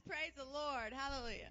Praise the Lord. Hallelujah.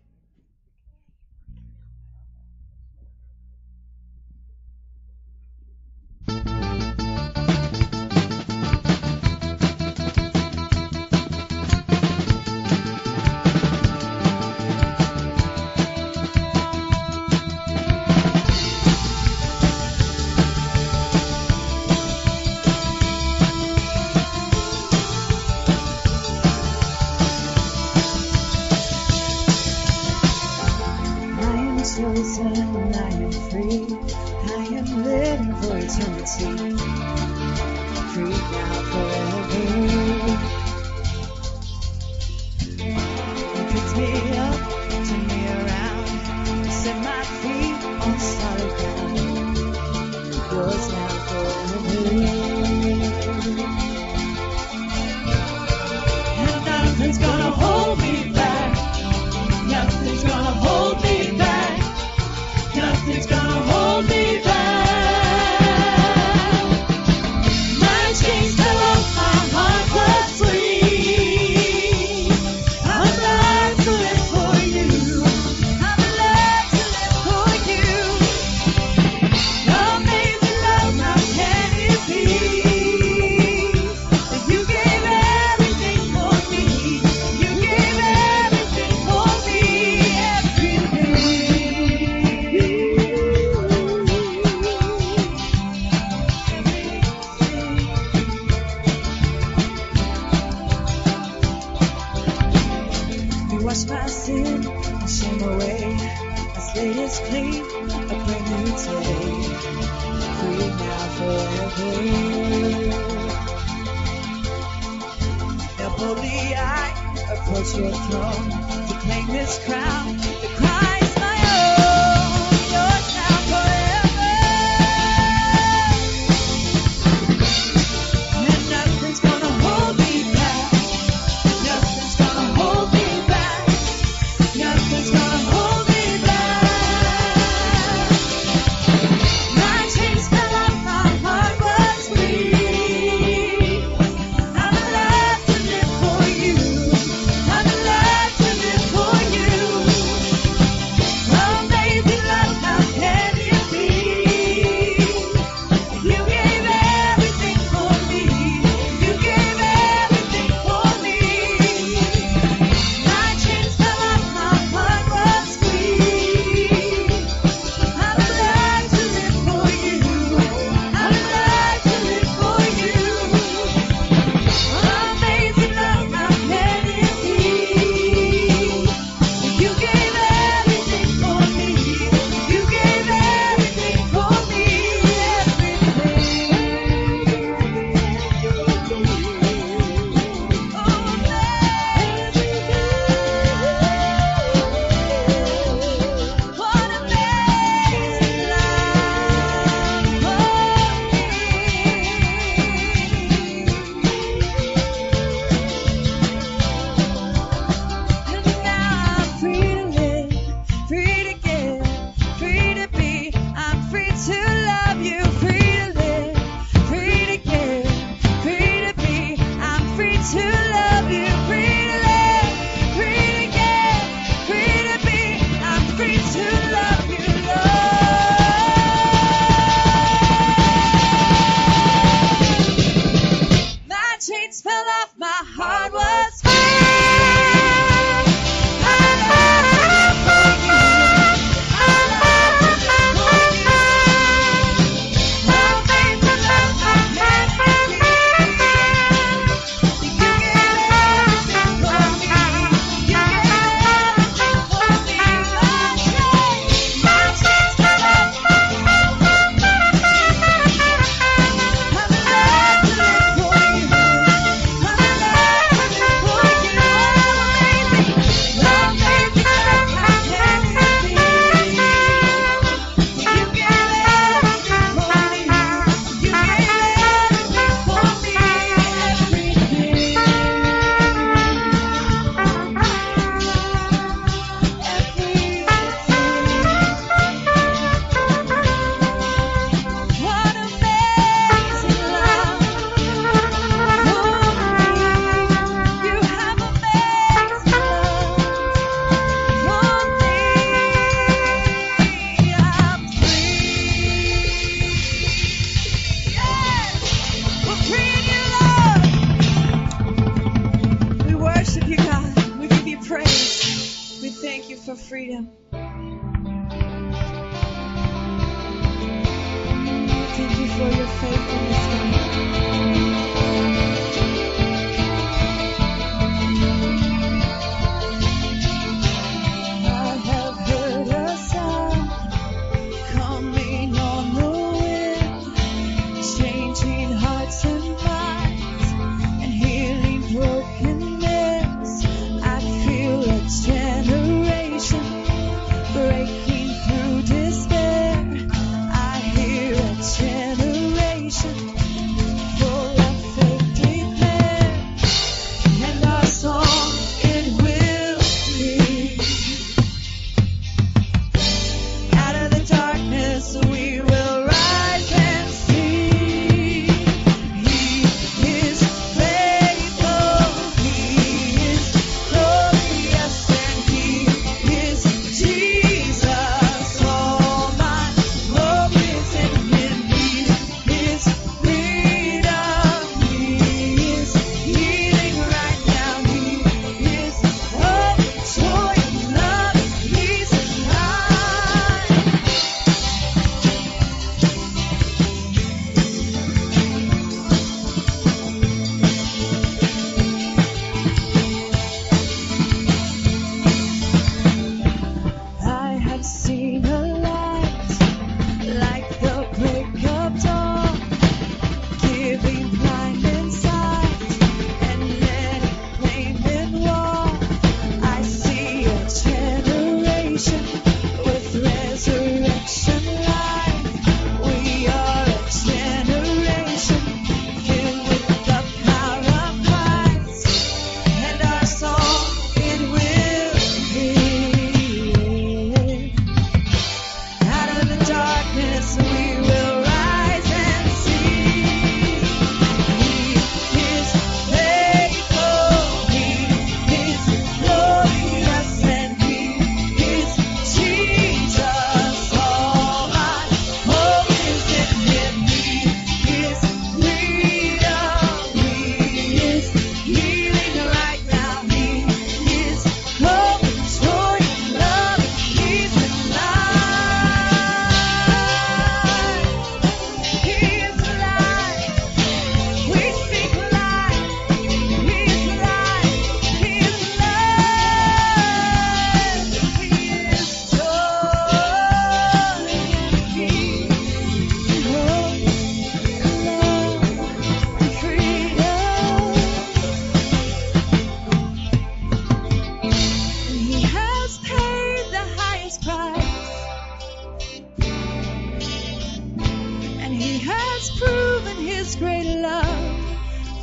and he has proven his great love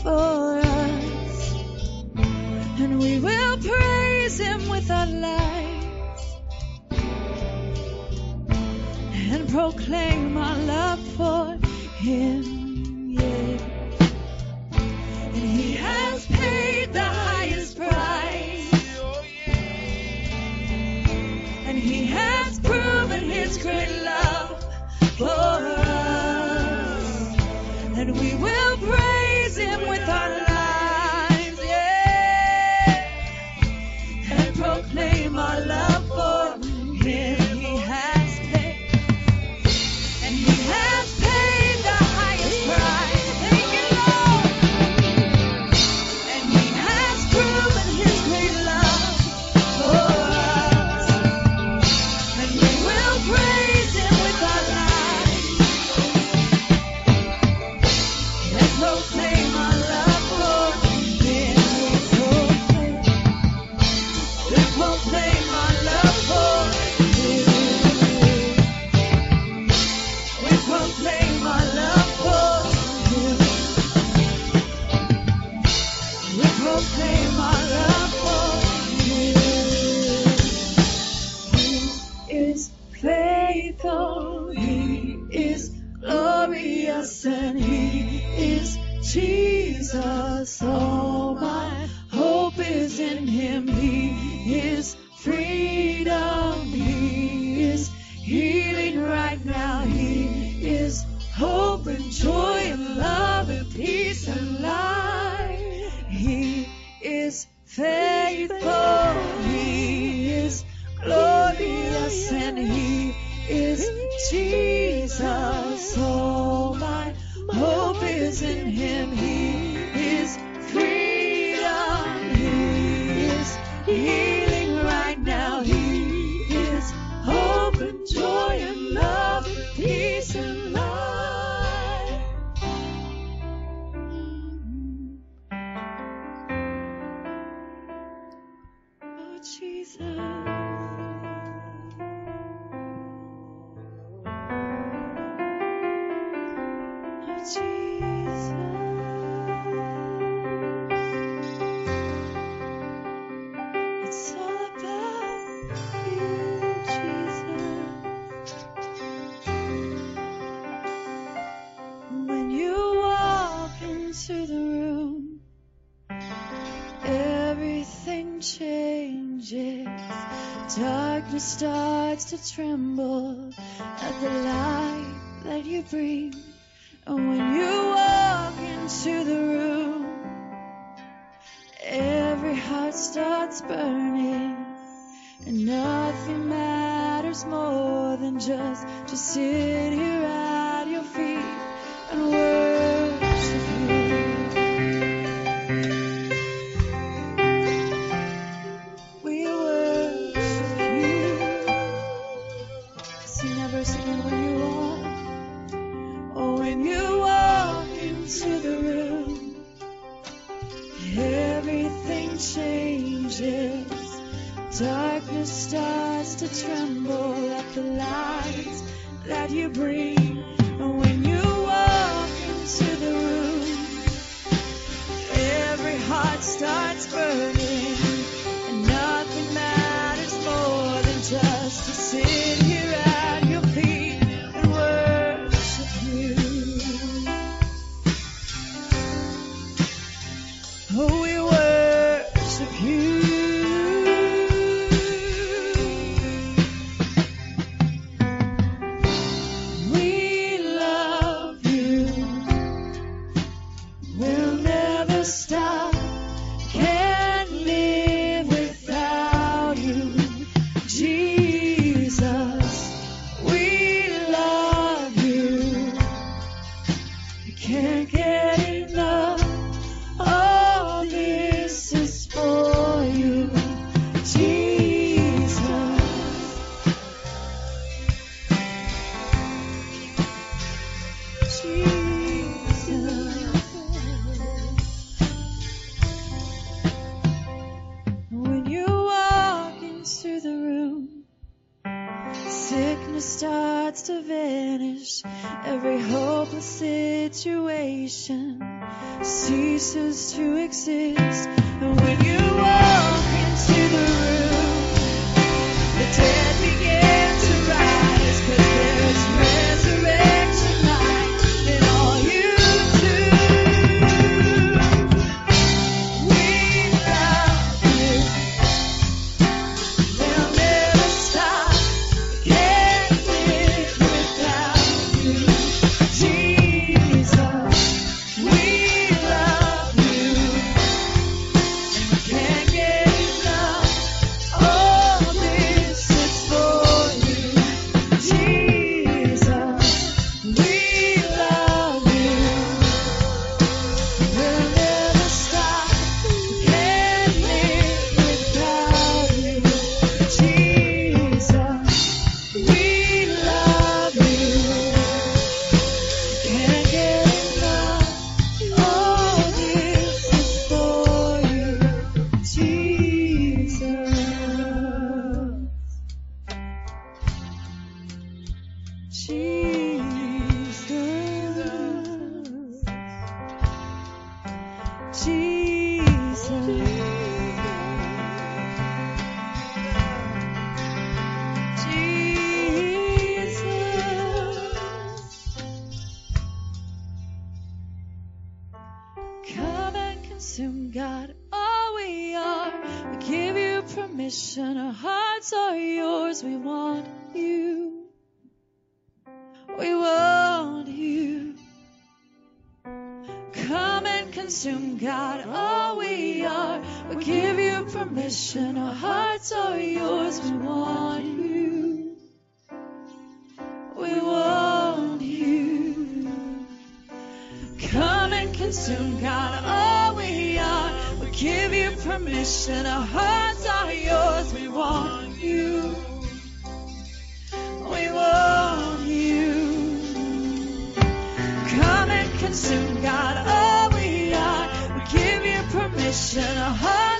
for us. And we will praise him with our lives and proclaim our love for him. Yeah. And he has paid the highest price. And he has proven his great love. changes, darkness starts to tremble at the light that you bring. And when you walk into the room, every heart starts burning, and nothing matters more than just to sit here at your feet and worship. Our hearts are yours, we want you. We want you. Come and consume, God, all we are. We give you permission. Our hearts are yours, we want you. We want you. Come and consume, God, all we are. We give you permission. Our hearts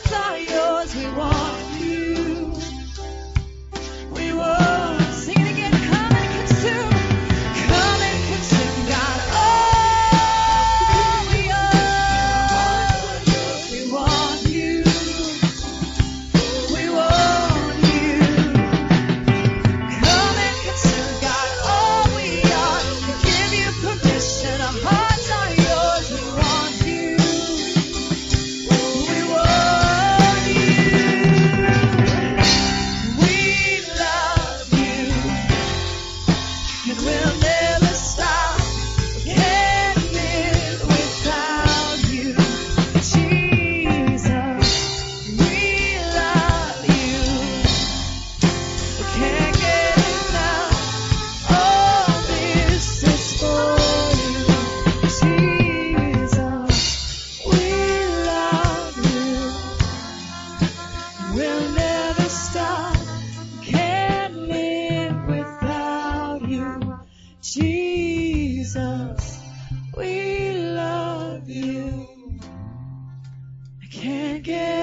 Jesus, we love you. I can't get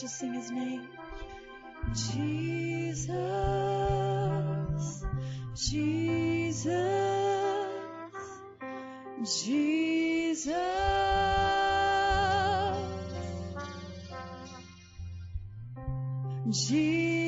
Let's just sing his name. Jesus, Jesus, Jesus, Jesus.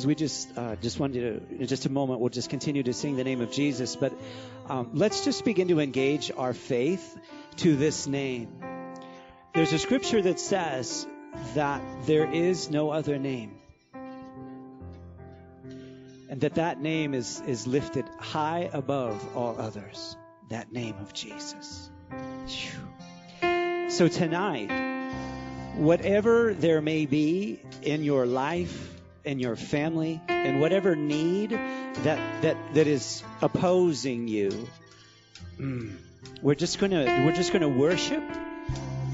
As we just uh, just wanted to in just a moment we'll just continue to sing the name of jesus but um, let's just begin to engage our faith to this name. There's a scripture that says that there is no other name. And that that name is is lifted high above all others. That name of jesus. Phew. so tonight whatever there may be in your life, in your family, and whatever need that that that is opposing you, we're just gonna we're just gonna worship,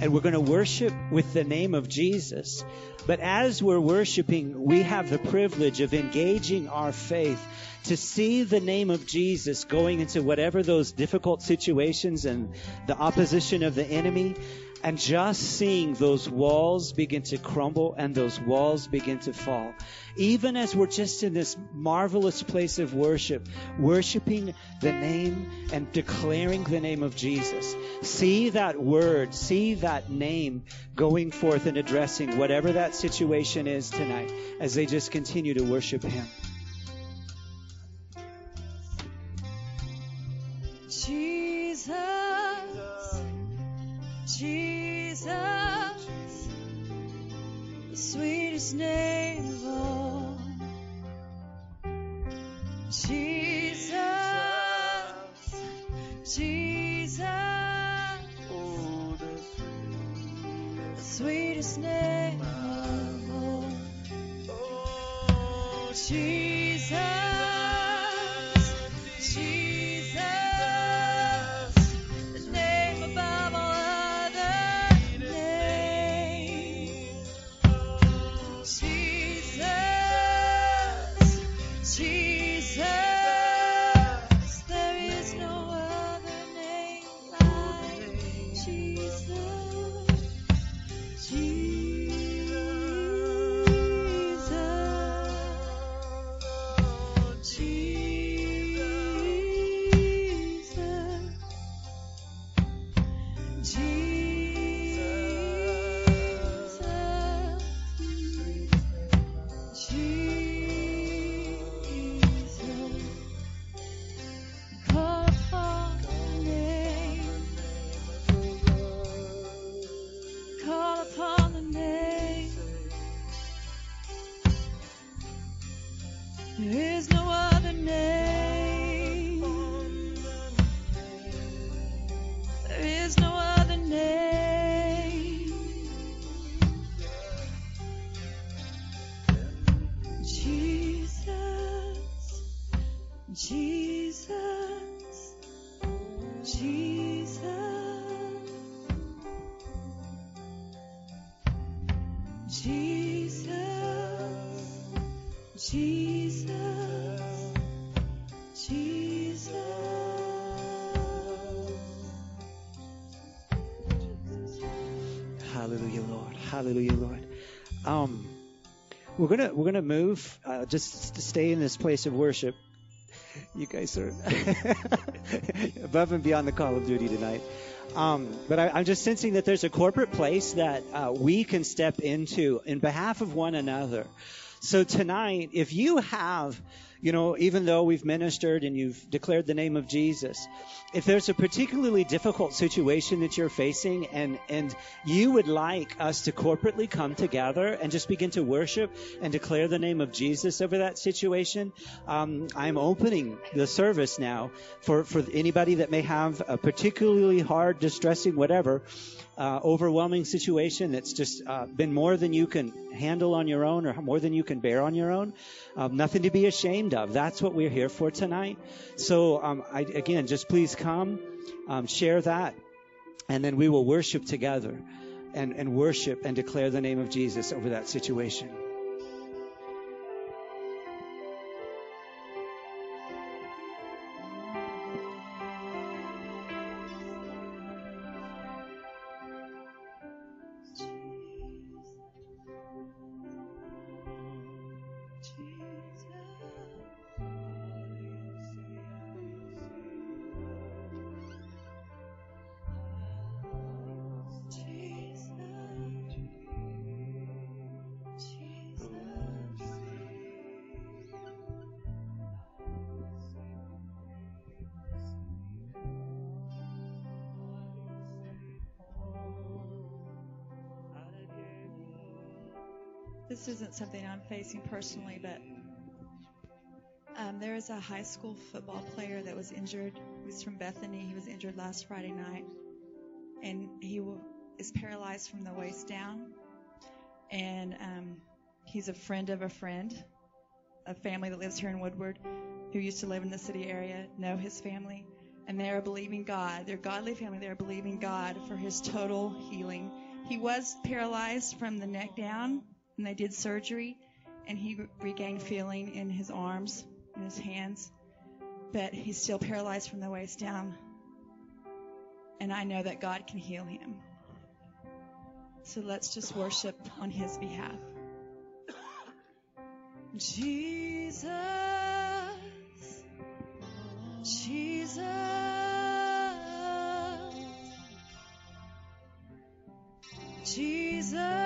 and we're gonna worship with the name of Jesus. But as we're worshiping, we have the privilege of engaging our faith to see the name of Jesus going into whatever those difficult situations and the opposition of the enemy and just seeing those walls begin to crumble and those walls begin to fall. Even as we're just in this marvelous place of worship, worshiping the name and declaring the name of Jesus. See that word, see that name going forth and addressing whatever that situation is tonight as they just continue to worship Him. Jesus, the sweetest name of all. Jesus, Jesus, oh, the sweetest name Hallelujah, Lord. Um, we're gonna we're gonna move uh, just to stay in this place of worship. You guys are above and beyond the call of duty tonight. Um, but I, I'm just sensing that there's a corporate place that uh, we can step into in behalf of one another. So tonight, if you have you know, even though we've ministered and you've declared the name of Jesus, if there's a particularly difficult situation that you're facing and, and you would like us to corporately come together and just begin to worship and declare the name of Jesus over that situation, um, I'm opening the service now for, for anybody that may have a particularly hard, distressing, whatever, uh, overwhelming situation that's just uh, been more than you can handle on your own or more than you can bear on your own. Um, nothing to be ashamed of. That's what we're here for tonight. So, um, I, again, just please come, um, share that, and then we will worship together and, and worship and declare the name of Jesus over that situation. Personally, but um, there is a high school football player that was injured. He was from Bethany. He was injured last Friday night, and he w- is paralyzed from the waist down. And um, he's a friend of a friend, a family that lives here in Woodward, who used to live in the city area, know his family, and they are believing God. They're godly family. They are believing God for his total healing. He was paralyzed from the neck down, and they did surgery, and he regained feeling in his arms and his hands, but he's still paralyzed from the waist down. And I know that God can heal him. So let's just worship on his behalf. Jesus, Jesus, Jesus,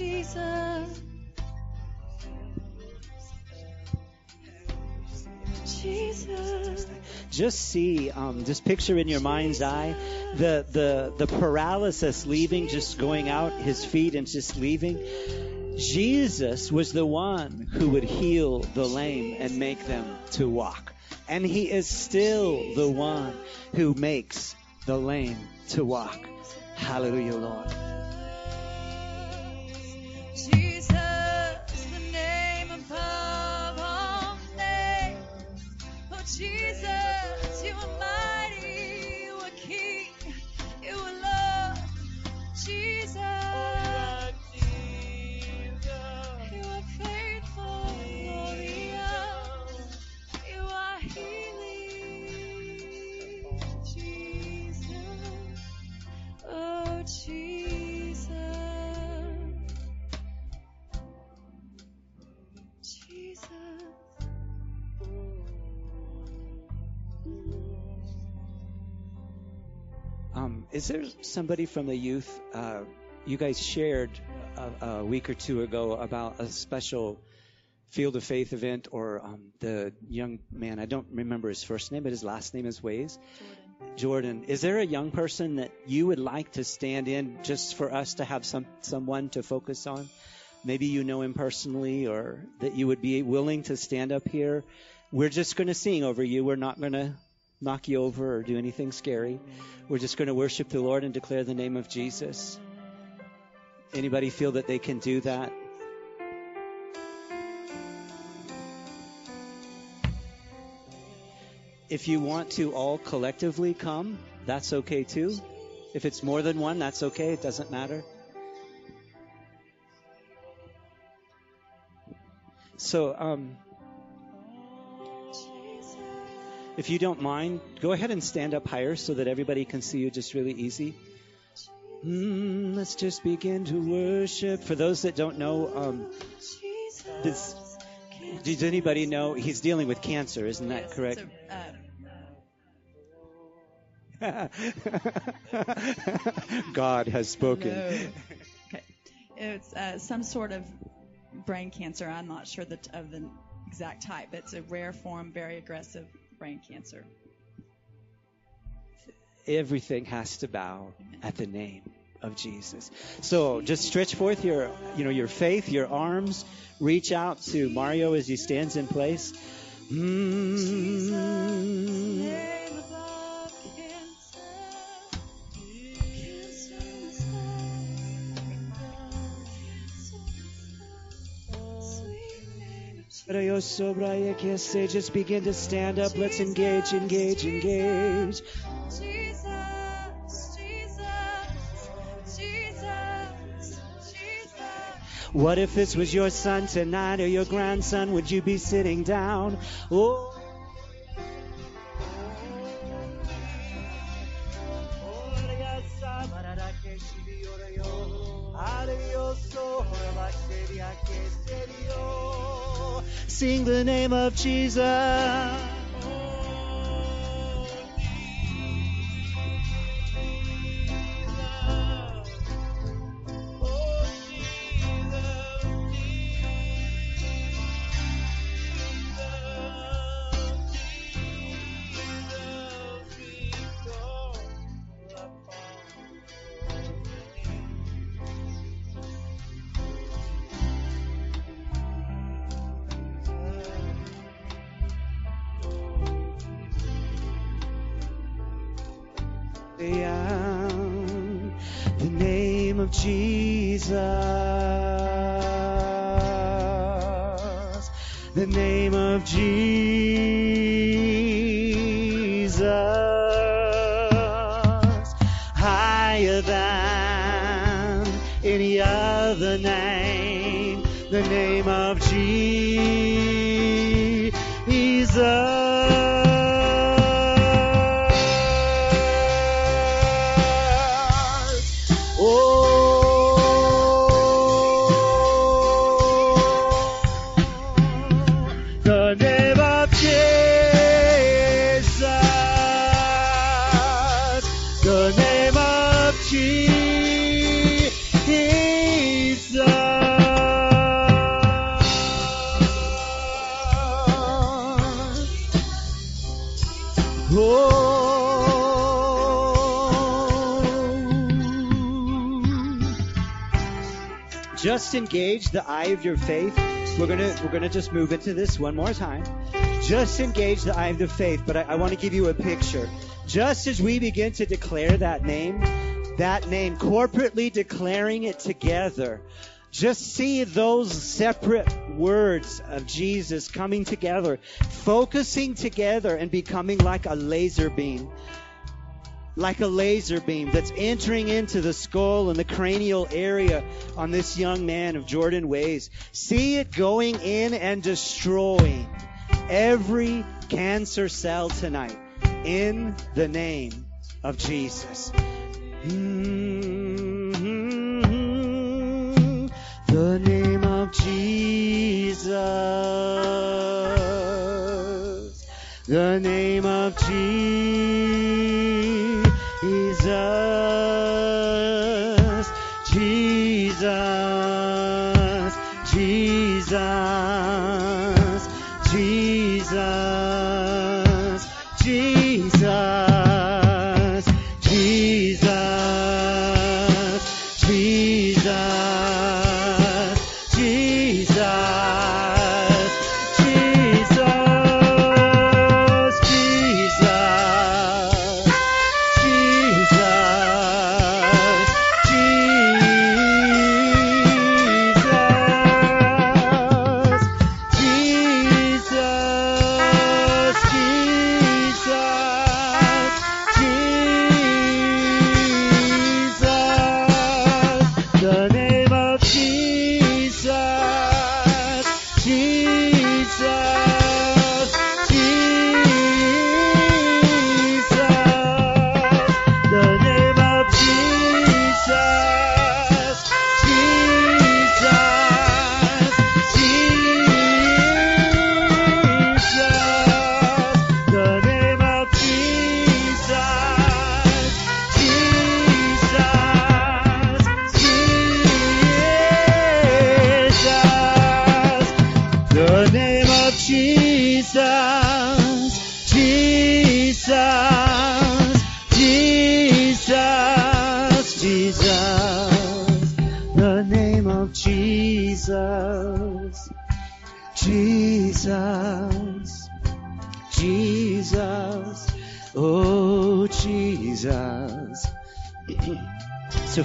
Jesus. Jesus. just see, um, just picture in your mind's eye the, the, the paralysis leaving, just going out, his feet and just leaving. Jesus was the one who would heal the lame and make them to walk. And he is still the one who makes the lame to walk. Hallelujah, Lord. Somebody from the youth? Uh, you guys shared a, a week or two ago about a special Field of Faith event, or um, the young man. I don't remember his first name, but his last name is Ways. Jordan. Is there a young person that you would like to stand in just for us to have some someone to focus on? Maybe you know him personally, or that you would be willing to stand up here. We're just going to sing over you. We're not going to knock you over or do anything scary. We're just going to worship the Lord and declare the name of Jesus. Anybody feel that they can do that? if you want to all collectively come, that's okay too. If it's more than one, that's okay. It doesn't matter. So, um, if you don't mind, go ahead and stand up higher so that everybody can see you just really easy. Mm, let's just begin to worship. For those that don't know, um, this, does anybody know he's dealing with cancer? Isn't that correct? uh, God has spoken. No. Okay. It's uh, some sort of brain cancer. I'm not sure the, of the exact type. It's a rare form, very aggressive brain cancer. Everything has to bow at the name of Jesus. So just stretch forth your, you know, your faith, your arms. Reach out to Mario as he stands in place. Mm. Jesus. Just begin to stand up. Let's engage, engage, engage. Jesus, Jesus, Jesus, Jesus. What if this was your son tonight or your grandson? Would you be sitting down? Oh. Name of Jesus. Engage the eye of your faith. We're gonna we're gonna just move into this one more time. Just engage the eye of the faith, but I, I want to give you a picture. Just as we begin to declare that name, that name, corporately declaring it together, just see those separate words of Jesus coming together, focusing together and becoming like a laser beam. Like a laser beam that's entering into the skull and the cranial area on this young man of Jordan Ways. See it going in and destroying every cancer cell tonight in the name of Jesus. Mm-hmm. The name of Jesus. The name of Jesus.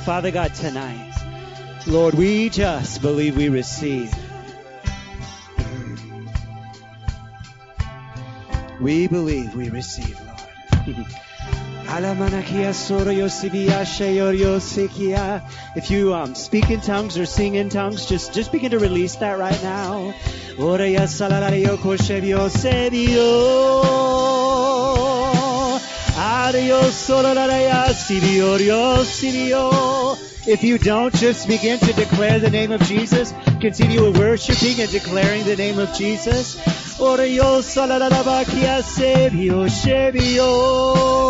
Father God, tonight, Lord, we just believe we receive. We believe we receive, Lord. If you um, speak in tongues or sing in tongues, just just begin to release that right now. If you don't, just begin to declare the name of Jesus. Continue worshiping and declaring the name of Jesus. Sebio shebio.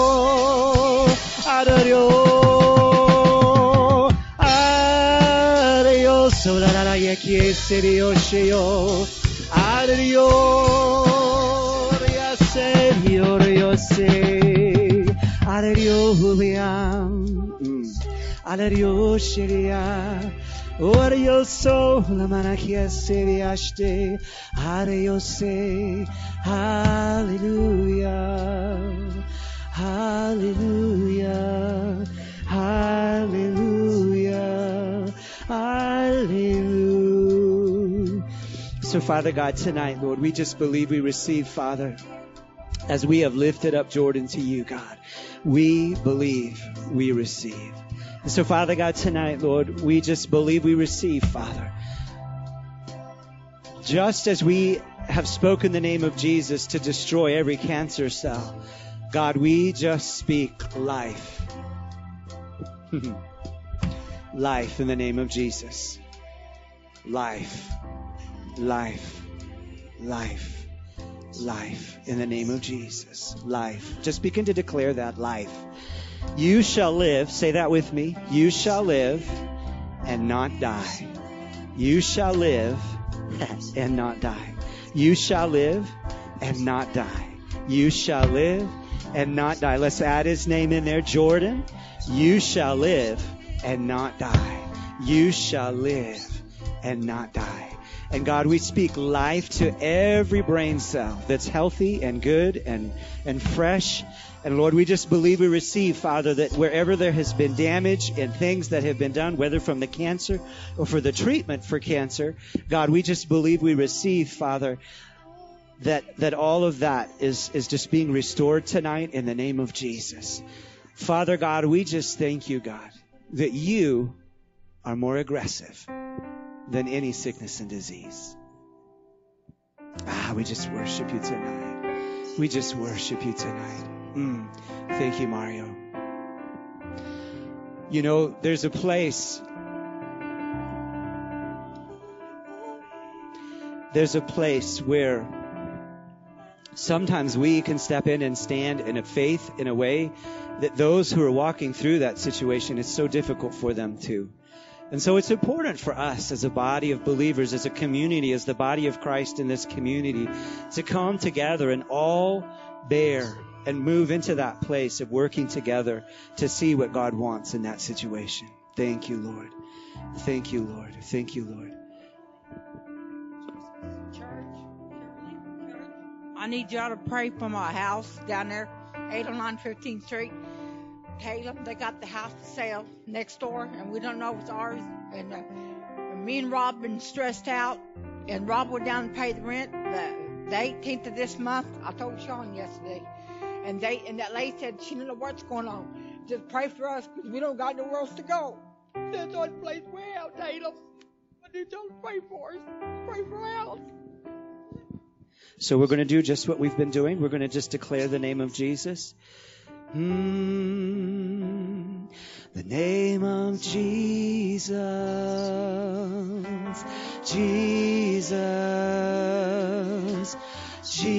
Adorio. Adio solaraya kie sebio sheo. Adio. Oria sebio rio se. Adio Julian. Mm. Alerio Shiria. Orio so la manakia seriaste. Adio se. Hallelujah. Hallelujah. Hallelujah. Hallelujah. So, Father God, tonight, Lord, we just believe we receive, Father, as we have lifted up Jordan to you, God. We believe we receive. And so, Father God, tonight, Lord, we just believe we receive, Father. Just as we have spoken the name of Jesus to destroy every cancer cell, God, we just speak life. life in the name of Jesus. Life, life, life, life in the name of Jesus. Life. Just begin to declare that life. You shall live, say that with me. You shall live and not die. You shall live and not die. You shall live and not die. You shall live and not die. Let's add his name in there, Jordan. You shall live and not die. You shall live and not die. And God, we speak life to every brain cell that's healthy and good and, and fresh. And Lord, we just believe we receive, Father, that wherever there has been damage and things that have been done, whether from the cancer or for the treatment for cancer, God, we just believe we receive, Father, that, that all of that is, is just being restored tonight in the name of Jesus. Father God, we just thank you, God, that you are more aggressive than any sickness and disease. Ah, we just worship you tonight. We just worship you tonight. Mm. Thank you, Mario. You know, there's a place. There's a place where sometimes we can step in and stand in a faith in a way that those who are walking through that situation, it's so difficult for them to. And so it's important for us as a body of believers, as a community, as the body of Christ in this community, to come together and all bear and move into that place of working together to see what God wants in that situation. Thank you, Lord. Thank you, Lord. Thank you, Lord. I need y'all to pray for my house down there, 809 15th Street. Caleb, they got the house to sell next door, and we don't know if it's ours. And, uh, and me and Rob been stressed out, and Rob went down and paid the rent the, the 18th of this month. I told Sean yesterday, and they and that lady said she don't know what's going on. Just pray for us because we don't got nowhere else to go. That's the only place we're out, Caleb. I need y'all to pray for us. Pray for us. So we're going to do just what we've been doing. We're going to just declare the name of Jesus. Hmm, the name of Jesus, Jesus, Jesus,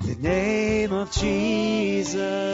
the name of Jesus.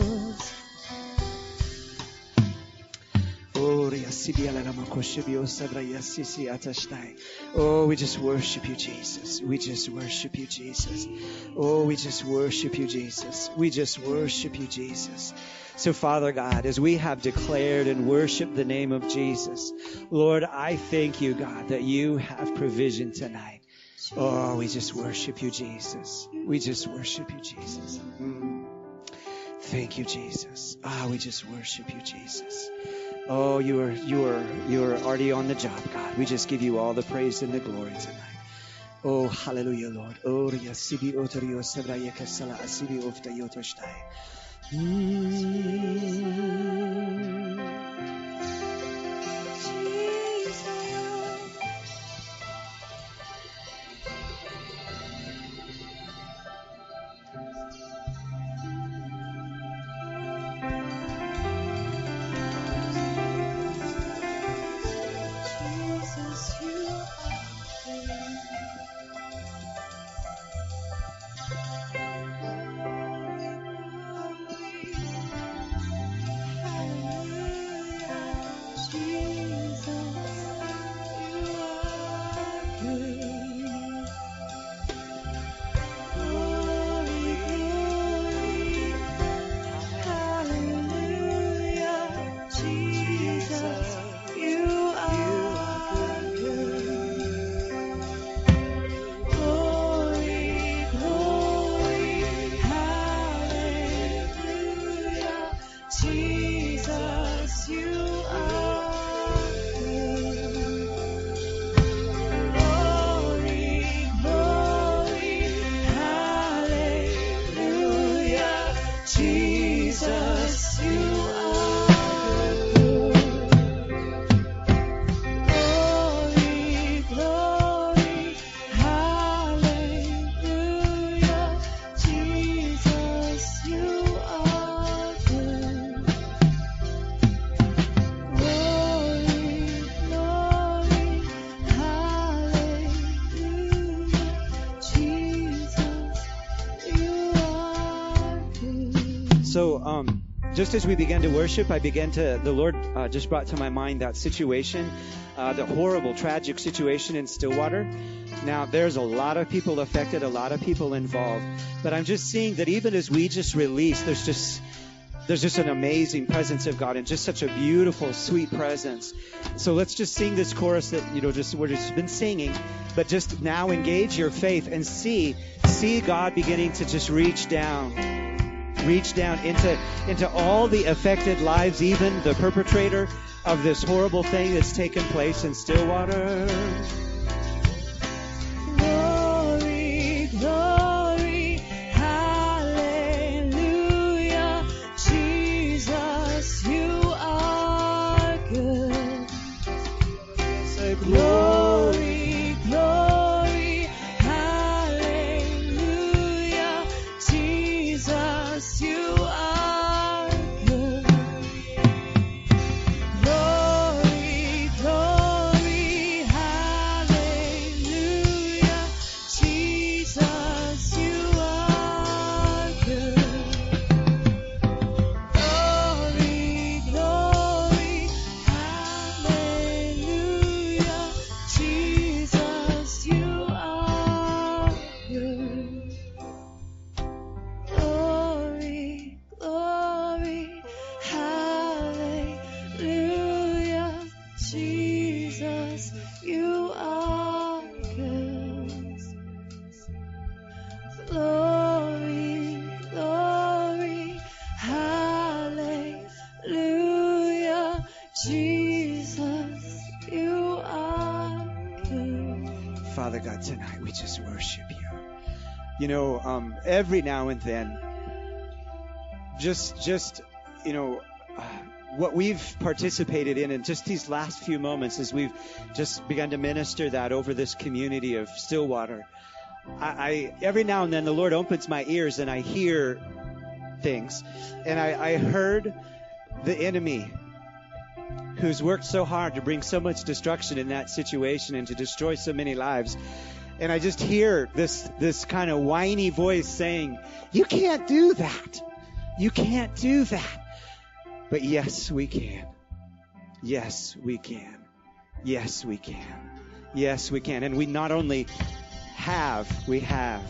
Oh, we just worship you, Jesus. We just worship you, Jesus. Oh, we just worship you, Jesus. We just worship you, Jesus. So, Father God, as we have declared and worshiped the name of Jesus, Lord, I thank you, God, that you have provision tonight. Oh, we just worship you, Jesus. We just worship you, Jesus. Mm. Thank you, Jesus. Ah, we just worship you, Jesus. Oh, you are you are you are already on the job, God. We just give you all the praise and the glory tonight. Oh, hallelujah, Lord. Oh, sebra yekasala asibi ofta yotoshtai. Mm. Just as we began to worship, I began to, the Lord uh, just brought to my mind that situation, uh, the horrible, tragic situation in Stillwater. Now, there's a lot of people affected, a lot of people involved, but I'm just seeing that even as we just release, there's just, there's just an amazing presence of God and just such a beautiful, sweet presence. So let's just sing this chorus that, you know, just, we're just been singing, but just now engage your faith and see, see God beginning to just reach down reach down into into all the affected lives, even the perpetrator of this horrible thing that's taken place in Stillwater. Know, um, every now and then, just, just, you know, uh, what we've participated in in just these last few moments as we've just begun to minister that over this community of Stillwater. I, I every now and then the Lord opens my ears and I hear things. And I, I heard the enemy who's worked so hard to bring so much destruction in that situation and to destroy so many lives. And I just hear this this kind of whiny voice saying, "You can't do that. You can't do that." But yes, we can. Yes, we can. Yes, we can. Yes, we can. And we not only have, we have.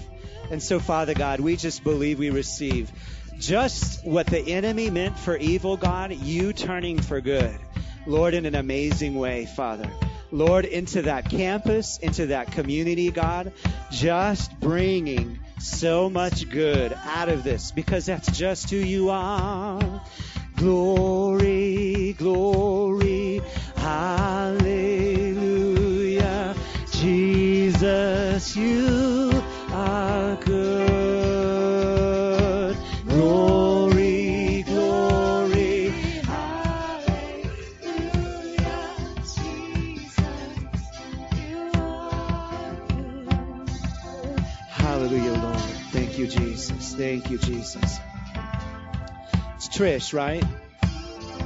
And so, Father God, we just believe we receive just what the enemy meant for evil, God, you turning for good. Lord, in an amazing way, Father. Lord, into that campus, into that community, God, just bringing so much good out of this because that's just who you are. Glory, glory, hallelujah. Jesus, you Thank you, Jesus. It's Trish, right?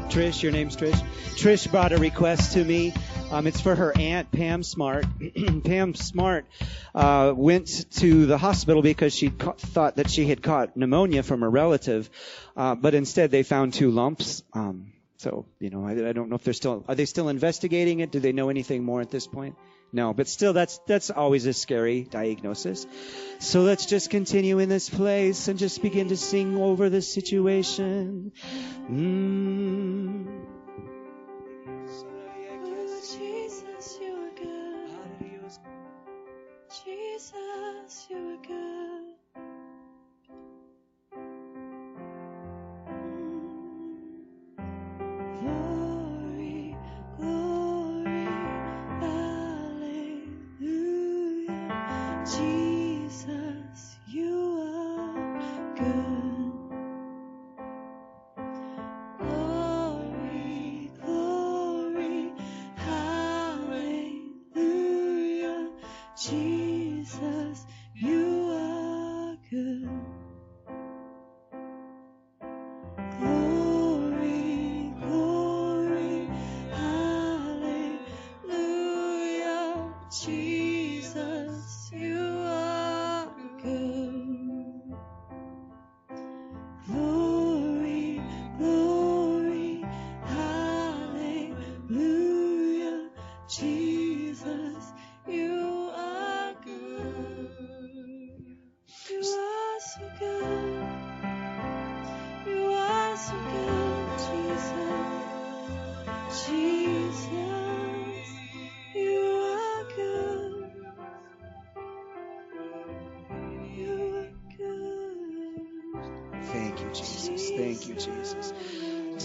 Trish, your name's Trish. Trish brought a request to me. Um, it's for her aunt, Pam Smart. Pam Smart uh, went to the hospital because she ca- thought that she had caught pneumonia from a relative, uh, but instead they found two lumps. Um, so, you know, I, I don't know if they're still, are they still investigating it? Do they know anything more at this point? No, but still, that's that's always a scary diagnosis. So let's just continue in this place and just begin to sing over the situation. Mm. Oh, Jesus, you are good. Jesus, you are good.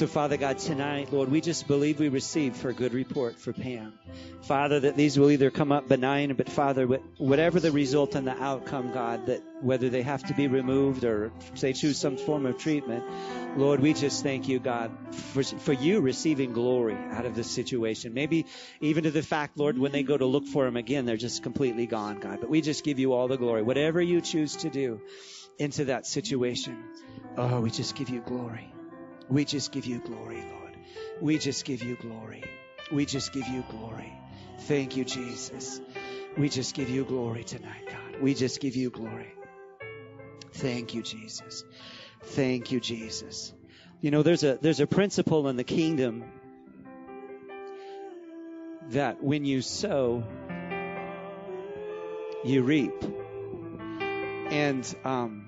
So, Father God, tonight, Lord, we just believe we receive for a good report for Pam. Father, that these will either come up benign, but Father, whatever the result and the outcome, God, that whether they have to be removed or say choose some form of treatment, Lord, we just thank you, God, for, for you receiving glory out of this situation. Maybe even to the fact, Lord, when they go to look for him again, they're just completely gone, God. But we just give you all the glory. Whatever you choose to do into that situation, oh, we just give you glory. We just give you glory, Lord. We just give you glory. We just give you glory. Thank you, Jesus. We just give you glory tonight, God. We just give you glory. Thank you, Jesus. Thank you, Jesus. You know, there's a there's a principle in the kingdom that when you sow, you reap. And um,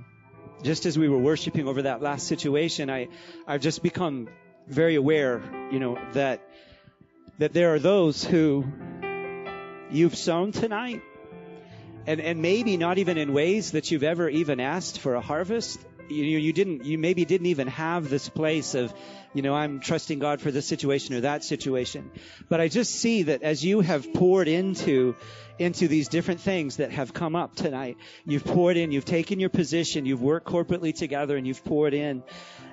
just as we were worshiping over that last situation, I I've just become very aware, you know, that that there are those who you've sown tonight, and and maybe not even in ways that you've ever even asked for a harvest. You you didn't you maybe didn't even have this place of, you know, I'm trusting God for this situation or that situation. But I just see that as you have poured into into these different things that have come up tonight, you've poured in, you've taken your position, you've worked corporately together, and you've poured in.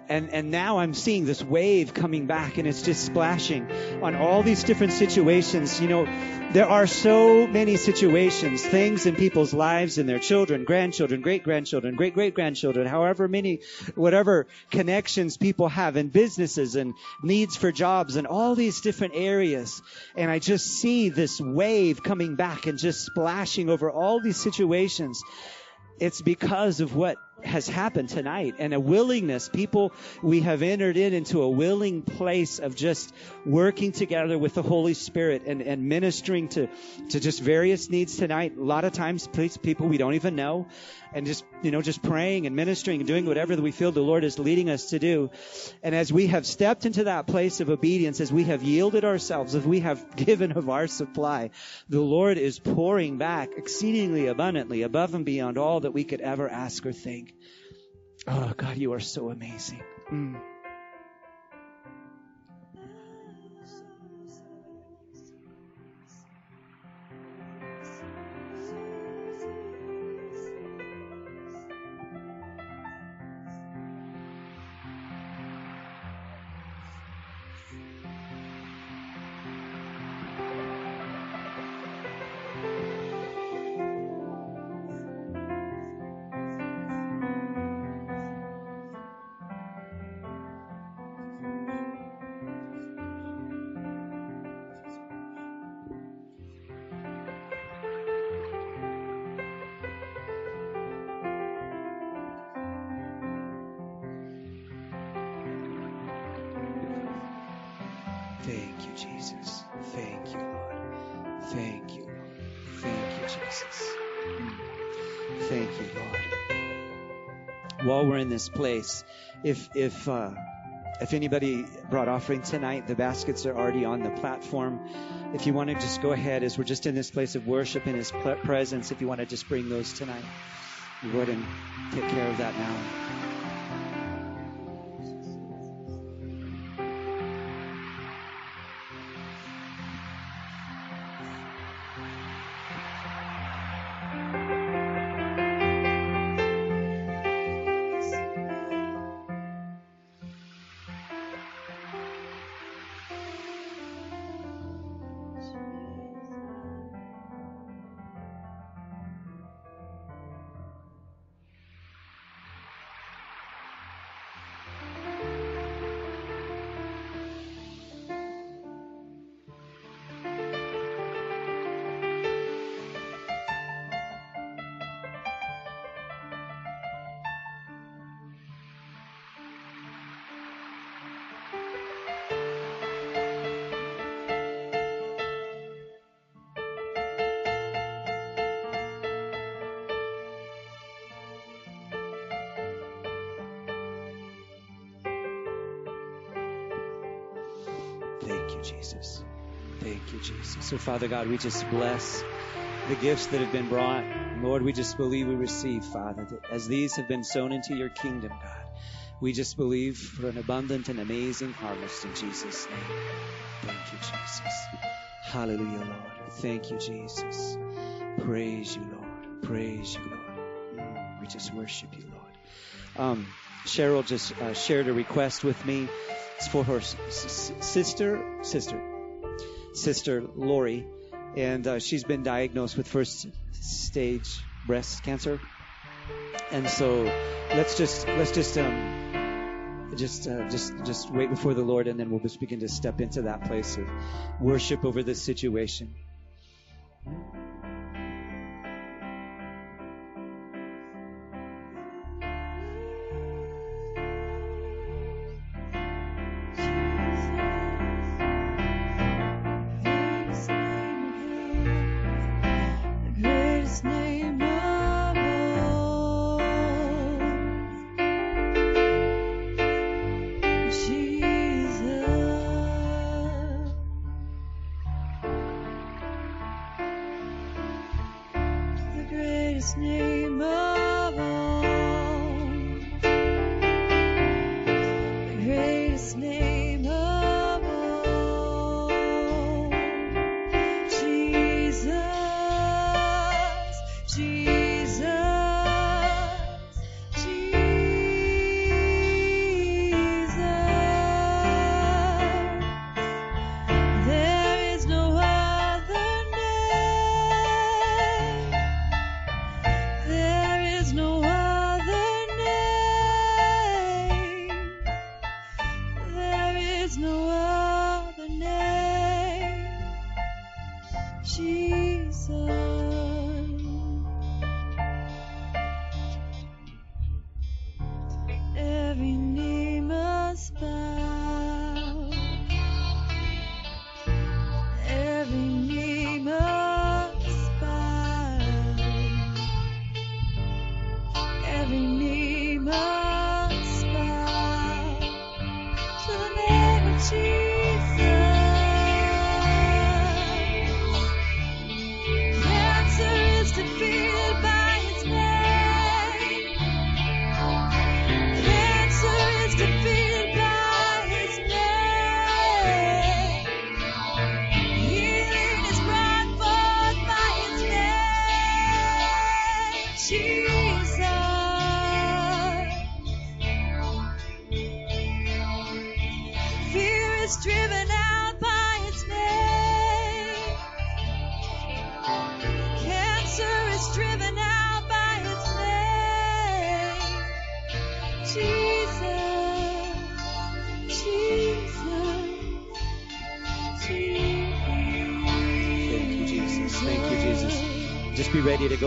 And, and now I'm seeing this wave coming back and it's just splashing on all these different situations. You know, there are so many situations, things in people's lives and their children, grandchildren, great grandchildren, great great grandchildren, however many, whatever connections people have in businesses and needs for jobs and all these different areas. And I just see this wave coming back and just splashing over all these situations. It's because of what has happened tonight and a willingness. People, we have entered in into a willing place of just working together with the Holy Spirit and, and ministering to, to just various needs tonight. A lot of times, please, people we don't even know and just, you know, just praying and ministering and doing whatever that we feel the Lord is leading us to do. And as we have stepped into that place of obedience, as we have yielded ourselves, as we have given of our supply, the Lord is pouring back exceedingly abundantly above and beyond all that we could ever ask or think. Oh, God, you are so amazing. Mm. This place, if if uh, if anybody brought offering tonight, the baskets are already on the platform. If you want to just go ahead, as we're just in this place of worship in His presence, if you want to just bring those tonight, you go ahead and take care of that now. Thank you, Jesus. Thank you, Jesus. So, Father God, we just bless the gifts that have been brought. Lord, we just believe we receive, Father, that as these have been sown into your kingdom, God, we just believe for an abundant and amazing harvest in Jesus' name. Thank you, Jesus. Hallelujah, Lord. Thank you, Jesus. Praise you, Lord. Praise you, Lord. Mm, we just worship you, Lord. Um, Cheryl just uh, shared a request with me. For her sister, sister, sister Lori, and uh, she's been diagnosed with first stage breast cancer. And so let's just let's just um just uh, just just wait before the Lord, and then we'll just begin to step into that place of worship over this situation.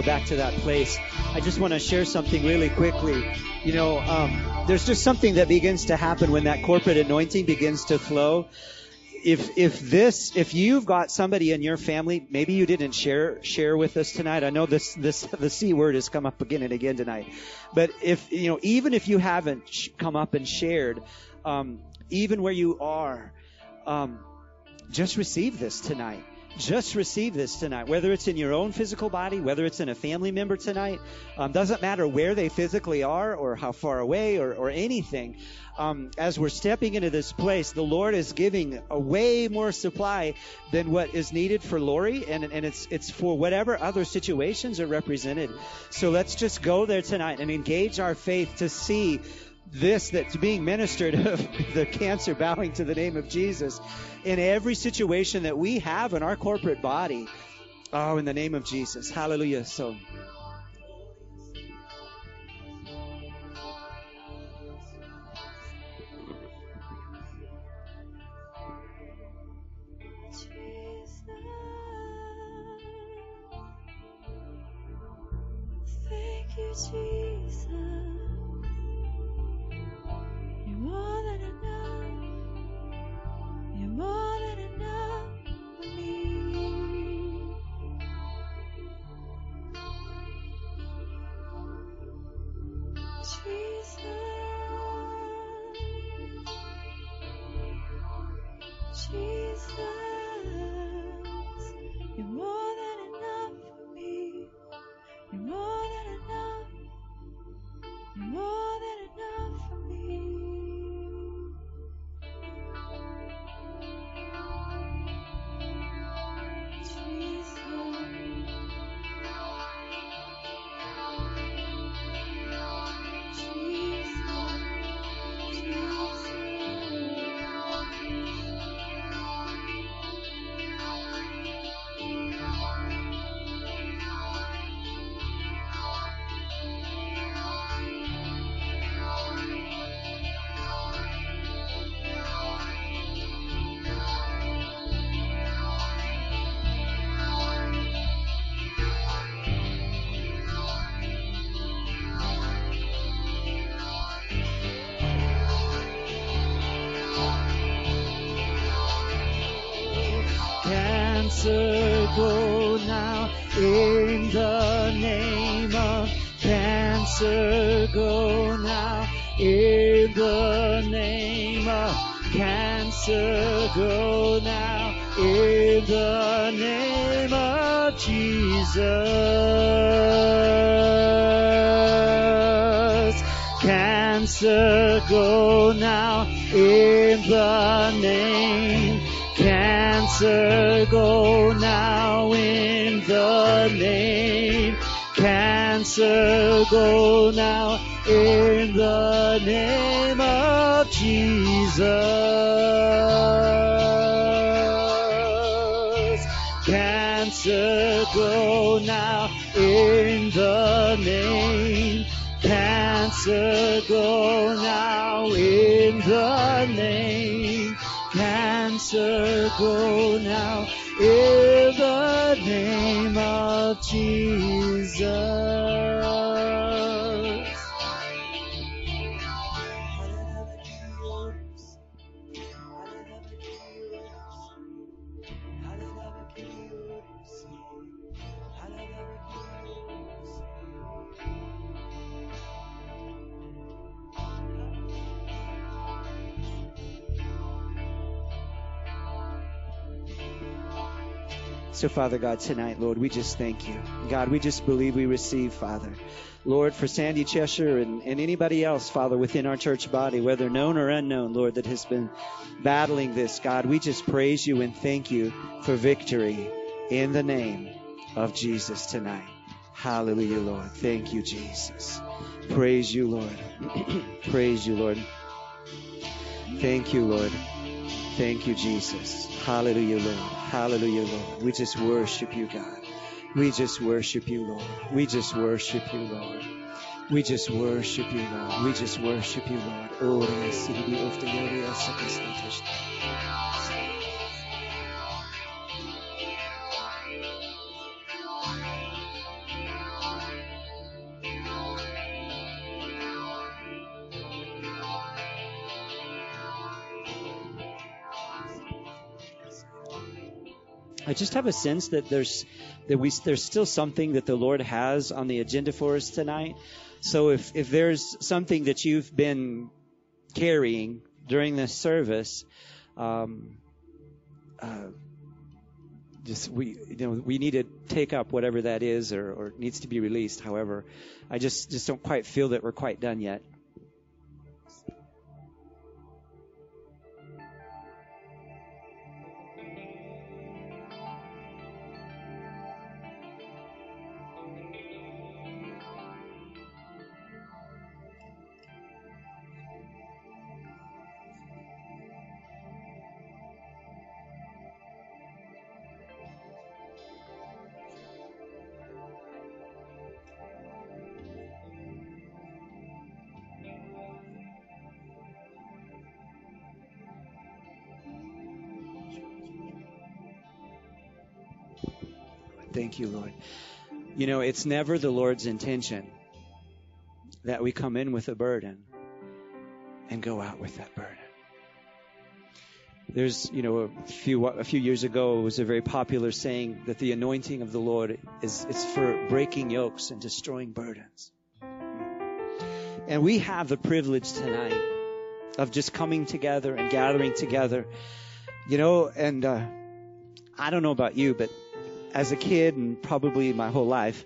Back to that place. I just want to share something really quickly. You know, um, there's just something that begins to happen when that corporate anointing begins to flow. If if this if you've got somebody in your family, maybe you didn't share share with us tonight. I know this this the c word has come up again and again tonight. But if you know, even if you haven't sh- come up and shared, um, even where you are, um, just receive this tonight. Just receive this tonight. Whether it's in your own physical body, whether it's in a family member tonight, um, doesn't matter where they physically are or how far away or, or anything. Um, as we're stepping into this place, the Lord is giving a way more supply than what is needed for Lori, and, and it's it's for whatever other situations are represented. So let's just go there tonight and engage our faith to see this that's being ministered of the cancer bowing to the name of Jesus in every situation that we have in our corporate body. Oh, in the name of Jesus. Hallelujah. So. Jesus. More than enough for me. Jesus. Jesus. You're more than enough for me. You're more than enough. Go now. In the name of cancer go now. In the name of Jesus. Cancer go now. In the name. Cancer go now. In the name. Cancer go now in the name of Jesus. Cancer go now in the name. Cancer go now in the name. Cancer go now So, Father God, tonight, Lord, we just thank you. God, we just believe we receive, Father. Lord, for Sandy Cheshire and, and anybody else, Father, within our church body, whether known or unknown, Lord, that has been battling this, God, we just praise you and thank you for victory in the name of Jesus tonight. Hallelujah, Lord. Thank you, Jesus. Praise you, Lord. praise you, Lord. Thank you, Lord. Thank you, Jesus. Hallelujah, Lord. Hallelujah, Lord. We just worship you, God. We just worship you, Lord. We just worship you, Lord. We just worship you, Lord. We just worship you, Lord. Oh, yes, of the I just have a sense that there's that we there's still something that the Lord has on the agenda for us tonight. So if if there's something that you've been carrying during this service, um, uh, just we you know we need to take up whatever that is or, or needs to be released. However, I just just don't quite feel that we're quite done yet. Thank you, Lord. You know, it's never the Lord's intention that we come in with a burden and go out with that burden. There's, you know, a few a few years ago, it was a very popular saying that the anointing of the Lord is it's for breaking yokes and destroying burdens. And we have the privilege tonight of just coming together and gathering together, you know. And uh, I don't know about you, but as a kid and probably my whole life,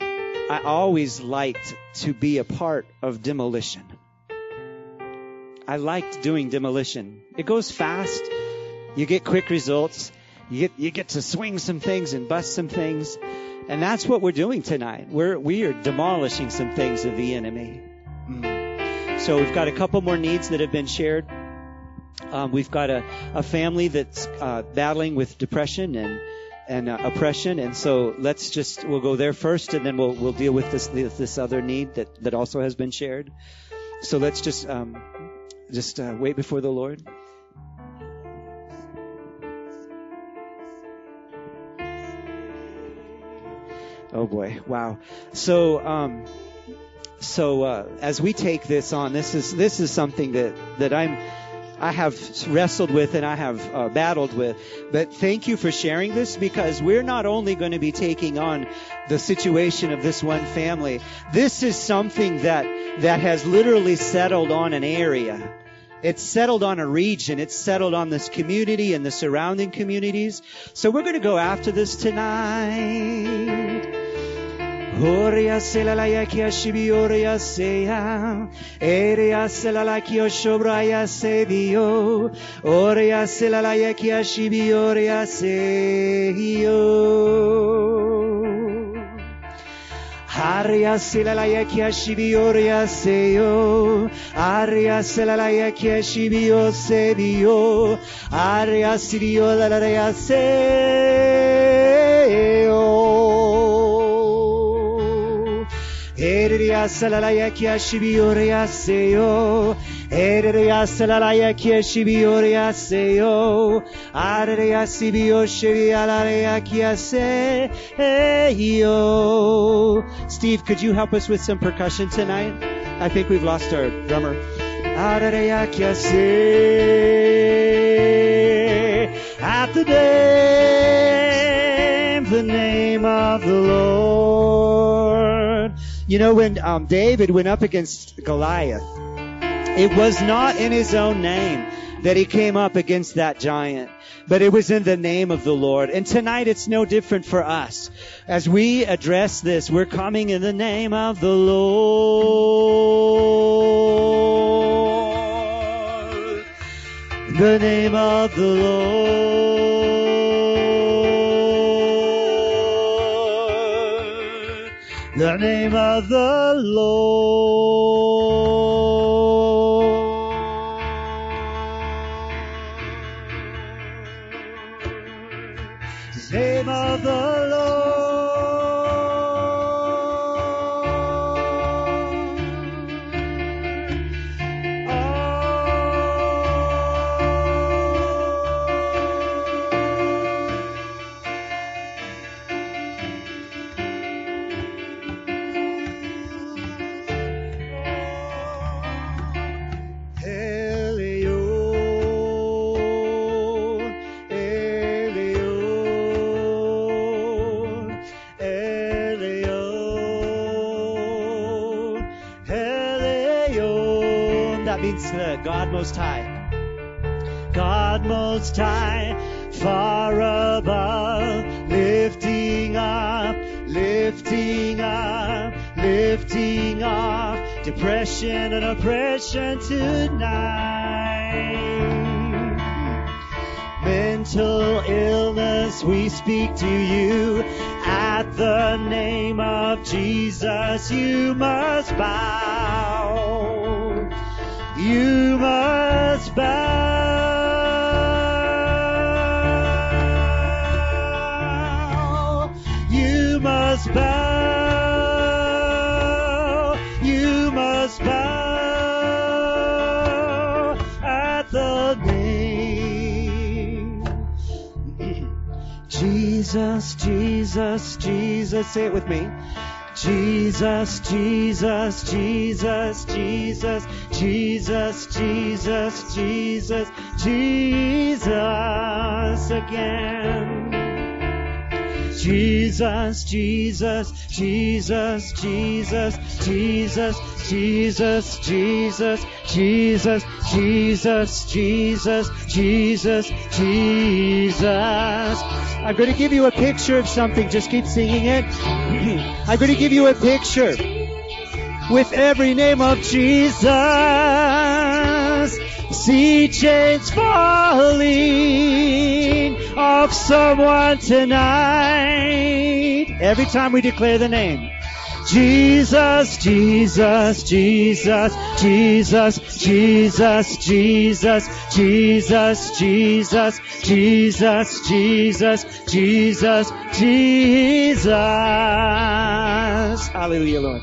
I always liked to be a part of demolition. I liked doing demolition. It goes fast. You get quick results. You get you get to swing some things and bust some things. And that's what we're doing tonight. We're we are demolishing some things of the enemy. Mm. So we've got a couple more needs that have been shared. Um, we've got a, a family that's uh, battling with depression and and uh, oppression. And so let's just we'll go there first, and then we'll we'll deal with this this other need that that also has been shared. So let's just um, just uh, wait before the Lord. Oh boy, wow. So um, so uh, as we take this on, this is this is something that that I'm I have wrestled with and I have uh, battled with. But thank you for sharing this because we're not only going to be taking on the situation of this one family. This is something that that has literally settled on an area. It's settled on a region. It's settled on this community and the surrounding communities. So we're going to go after this tonight. Horia selalaya kia shibioria seya. Eria selala kio shobraya sebio. Oria selalaya kia shibioria seyo. Aria selalaya kia shibioria seyo. Aria selalaya kia shibio sebio. Aria sibio lalaya seyo. Eriya salalaya kia shibioria seyo. Eriya salalaya kia shibioria seyo. Ariya sibio shibialaya kia seyo. Steve, could you help us with some percussion tonight? I think we've lost our drummer. Ariya kia se. At the name, the name of the Lord. You know, when um, David went up against Goliath, it was not in his own name that he came up against that giant. But it was in the name of the Lord. And tonight it's no different for us. As we address this, we're coming in the name of the Lord. The name of the Lord. The name of the Lord. That means the God Most High. God Most High, far above, lifting up, lifting up, lifting off depression and oppression tonight. Mental illness, we speak to you. At the name of Jesus, you must bow. You must bow. You must bow. You must bow at the name. Jesus, Jesus, Jesus. Say it with me. Jesus, Jesus, Jesus, Jesus, Jesus, Jesus, Jesus, Jesus again. Jesus, Jesus, Jesus, Jesus, Jesus, Jesus, Jesus, Jesus, Jesus, Jesus, Jesus, Jesus. I'm going to give you a picture of something. Just keep singing it. I'm going to give you a picture with every name of Jesus. See chains falling off someone tonight. Every time we declare the name. Jesus, Jesus, Jesus, Jesus, Jesus, Jesus, Jesus, Jesus, Jesus, Jesus, Jesus, Jesus. Hallelujah, Lord.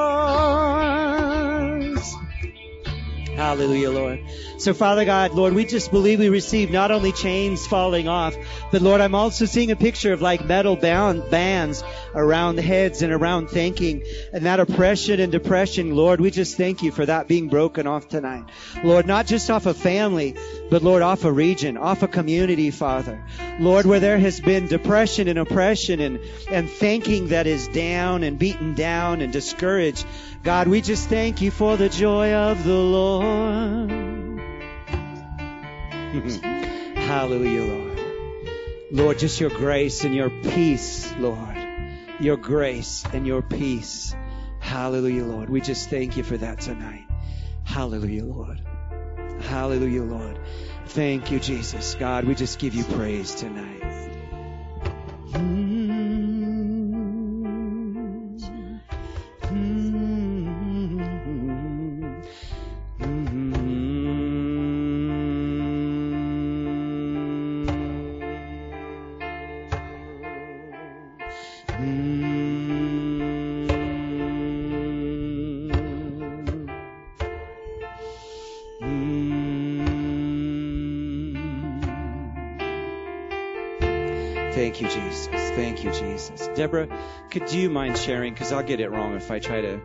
Hallelujah, Lord. So, Father God, Lord, we just believe we receive not only chains falling off, but Lord, I'm also seeing a picture of like metal bound bands around heads and around thinking. And that oppression and depression, Lord, we just thank you for that being broken off tonight. Lord, not just off a family, but Lord, off a region, off a community, Father. Lord, where there has been depression and oppression and, and thinking that is down and beaten down and discouraged. God, we just thank you for the joy of the Lord. Hallelujah, Lord. Lord, just your grace and your peace, Lord. Your grace and your peace. Hallelujah, Lord. We just thank you for that tonight. Hallelujah, Lord. Hallelujah, Lord. Thank you, Jesus. God, we just give you praise tonight. Could do you mind sharing? Because I'll get it wrong if I try to.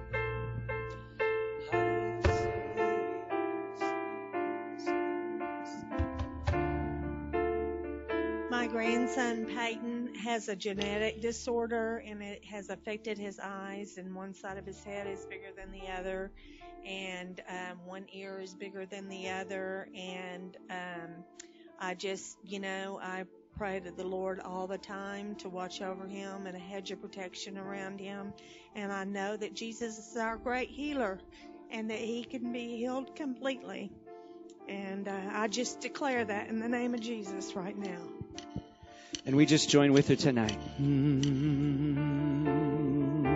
My grandson Peyton has a genetic disorder and it has affected his eyes, and one side of his head is bigger than the other, and um, one ear is bigger than the other, and um, I just, you know, I pray to the Lord all the time to watch over him and a hedge of protection around him. And I know that Jesus is our great healer and that he can be healed completely. And uh, I just declare that in the name of Jesus right now. And we just join with her tonight.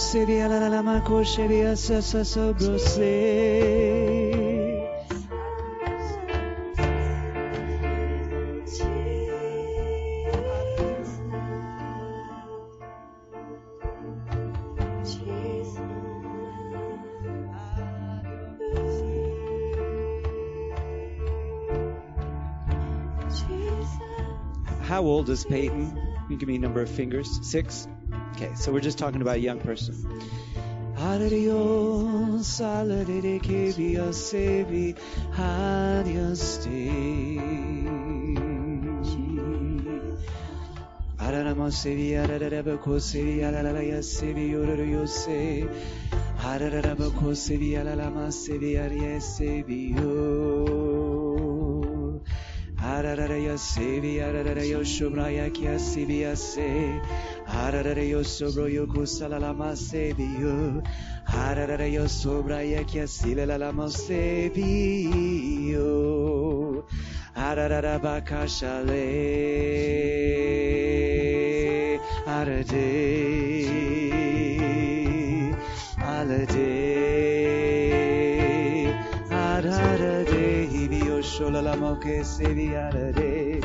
La la ma sa sa. How old is Peyton? You give me a number of fingers. Six? Okay, so we're just talking about a young person. Adios, adios yo. Arararaya sevi arararaya şubraya kya sibiya se Arararaya sobroyo kusalalama seviyo. Arararaya sobraya kya silalalama seviyo. Arararabakaşale Arade. Alade shola la moke siri arare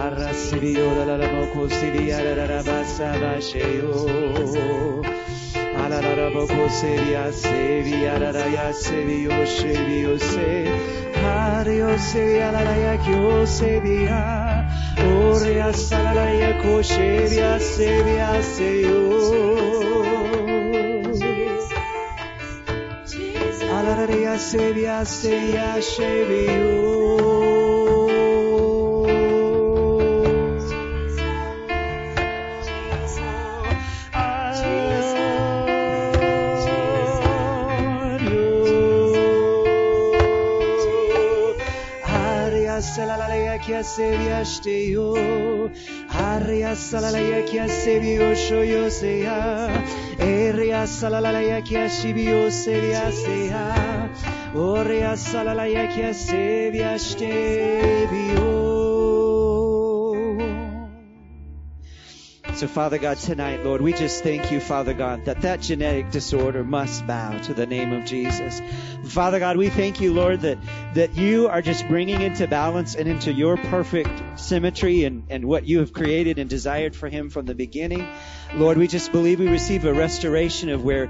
arra siri ola la la moko siri arara basa basheyo arara la moko siri asiri arara ya siri yo siri yo se. Hari yo siri arara ya ki yo siri ya ore asala la ya ko siri asiri aseyo せりゃせやしゃべよキャセリアしてよ。ハリアサララヤキャセビオショヨセヤ。Eria salalaya kia shibio sevia stevio. So, Father God, tonight, Lord, we just thank you, Father God, that that genetic disorder must bow to the name of Jesus. Father God, we thank you, Lord, that, that you are just bringing into balance and into your perfect symmetry and, and what you have created and desired for him from the beginning. Lord, we just believe we receive a restoration of where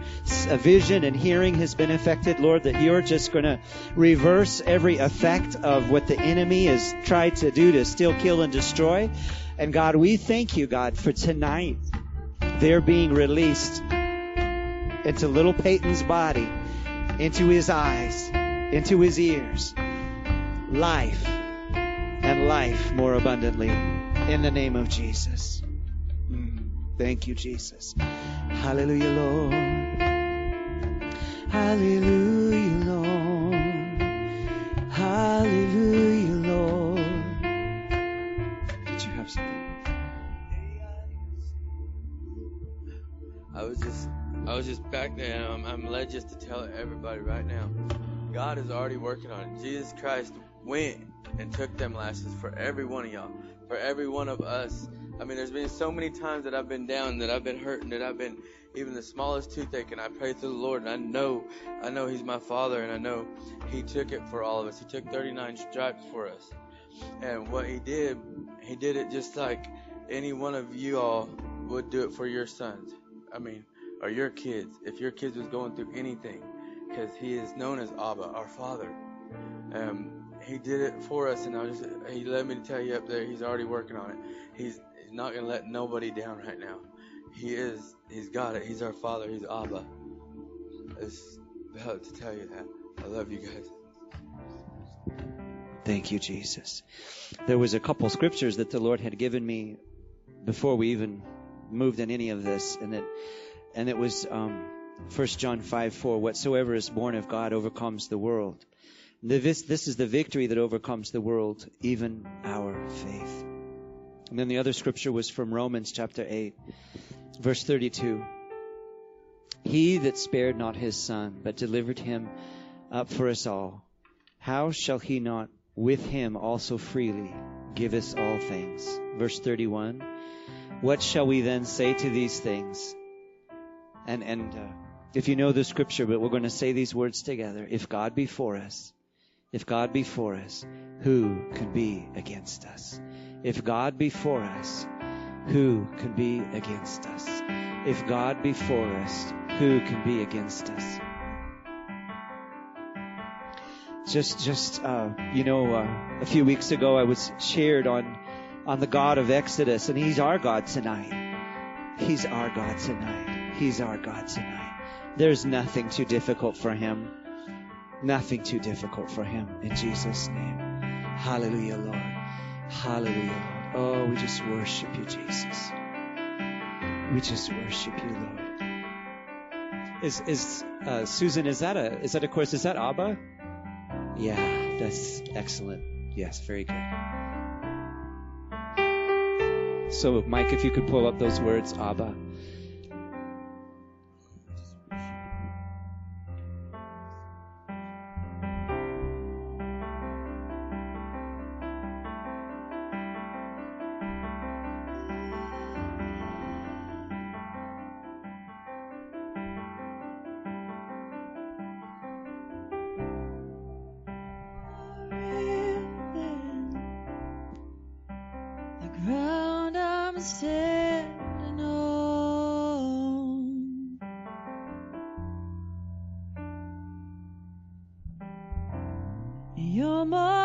a vision and hearing has been affected, Lord, that you're just going to reverse every effect of what the enemy has tried to do to still kill, and destroy. And God, we thank you, God, for tonight. They're being released into little Peyton's body, into his eyes, into his ears. Life and life more abundantly in the name of Jesus. Mm. Thank you, Jesus. Hallelujah, Lord. Hallelujah, Lord. Hallelujah, I was just, I was just back there, and I'm, I'm led just to tell everybody right now. God is already working on it. Jesus Christ went and took them lashes for every one of y'all, for every one of us. I mean, there's been so many times that I've been down, that I've been hurting, that I've been even the smallest toothache, and I pray to the Lord, and I know, I know He's my Father, and I know He took it for all of us. He took 39 stripes for us, and what He did, He did it just like any one of you all would do it for your sons. I mean, or your kids, if your kids was going through anything, because He is known as Abba, our Father. Um, he did it for us, and I just He led me to tell you up there. He's already working on it. He's, he's not gonna let nobody down right now. He is. He's got it. He's our Father. He's Abba. It's about to tell you that. I love you guys. Thank you, Jesus. There was a couple scriptures that the Lord had given me before we even moved in any of this, and it and it was um, 1 John 5 4. Whatsoever is born of God overcomes the world. This, this is the victory that overcomes the world, even our faith. And then the other scripture was from Romans chapter 8, verse 32. He that spared not his son, but delivered him up for us all, how shall he not with him also freely give us all things? Verse 31. What shall we then say to these things? And, and, uh, if you know the scripture, but we're going to say these words together. If God be for us, if God be for us, who can be against us? If God be for us, who can be against us? If God be for us, who can be against us? Just, just, uh, you know, uh, a few weeks ago I was shared on, on the God of Exodus, and He's our God tonight. He's our God tonight. He's our God tonight. There's nothing too difficult for Him. Nothing too difficult for Him. In Jesus' name. Hallelujah, Lord. Hallelujah, Lord. Oh, we just worship you, Jesus. We just worship you, Lord. Is is uh, Susan? Is that a is that a course? Is that Abba? Yeah, that's excellent. Yes, very good. So, Mike, if you could pull up those words, Abba. Standing on. You're more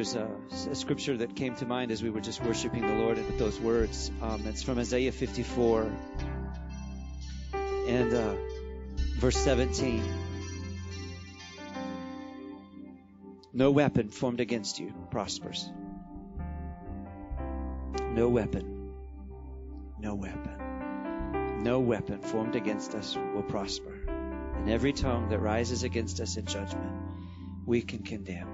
there's a, a scripture that came to mind as we were just worshiping the Lord with those words. Um, it's from Isaiah 54 and uh, verse 17. No weapon formed against you prospers. No weapon. No weapon. No weapon formed against us will prosper. And every tongue that rises against us in judgment, we can condemn.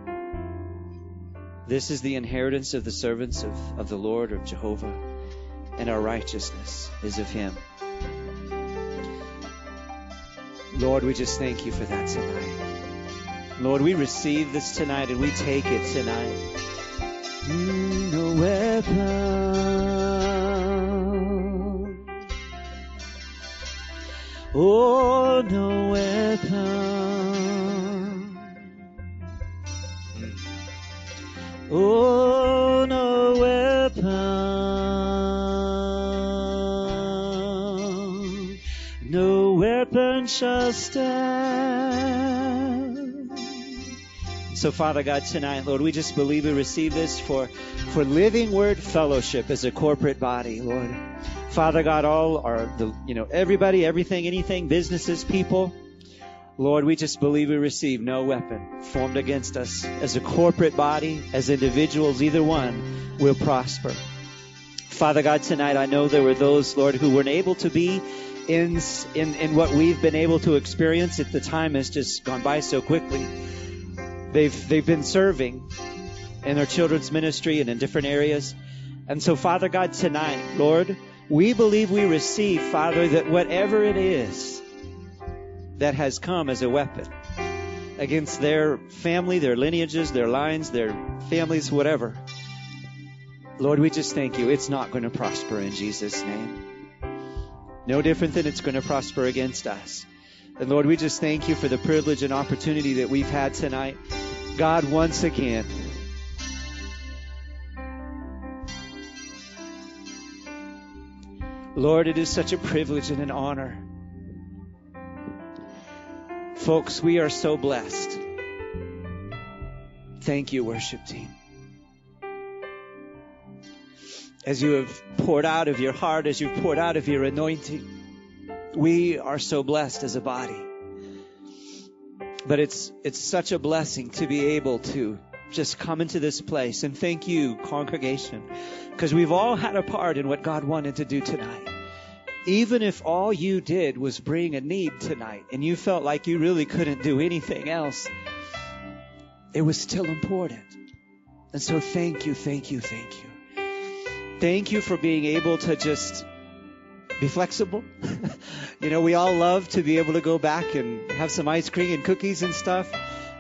This is the inheritance of the servants of, of the Lord, of Jehovah, and our righteousness is of Him. Lord, we just thank you for that tonight. Lord, we receive this tonight and we take it tonight. No weapon. Oh, no weapon. So, Father God, tonight, Lord, we just believe we receive this for, for Living Word Fellowship as a corporate body, Lord. Father God, all our, the, you know, everybody, everything, anything, businesses, people, Lord, we just believe we receive no weapon formed against us as a corporate body, as individuals, either one will prosper. Father God, tonight I know there were those, Lord, who weren't able to be in, in, in what we've been able to experience. At the time has just gone by so quickly. They've, they've been serving in their children's ministry and in different areas. And so, Father God, tonight, Lord, we believe we receive, Father, that whatever it is that has come as a weapon against their family, their lineages, their lines, their families, whatever, Lord, we just thank you. It's not going to prosper in Jesus' name. No different than it's going to prosper against us. And Lord, we just thank you for the privilege and opportunity that we've had tonight. God once again. Lord, it is such a privilege and an honor. Folks, we are so blessed. Thank you, worship team. As you have poured out of your heart, as you've poured out of your anointing, we are so blessed as a body. But it's, it's such a blessing to be able to just come into this place and thank you, congregation, because we've all had a part in what God wanted to do tonight. Even if all you did was bring a need tonight and you felt like you really couldn't do anything else, it was still important. And so thank you, thank you, thank you. Thank you for being able to just be flexible. you know, we all love to be able to go back and have some ice cream and cookies and stuff.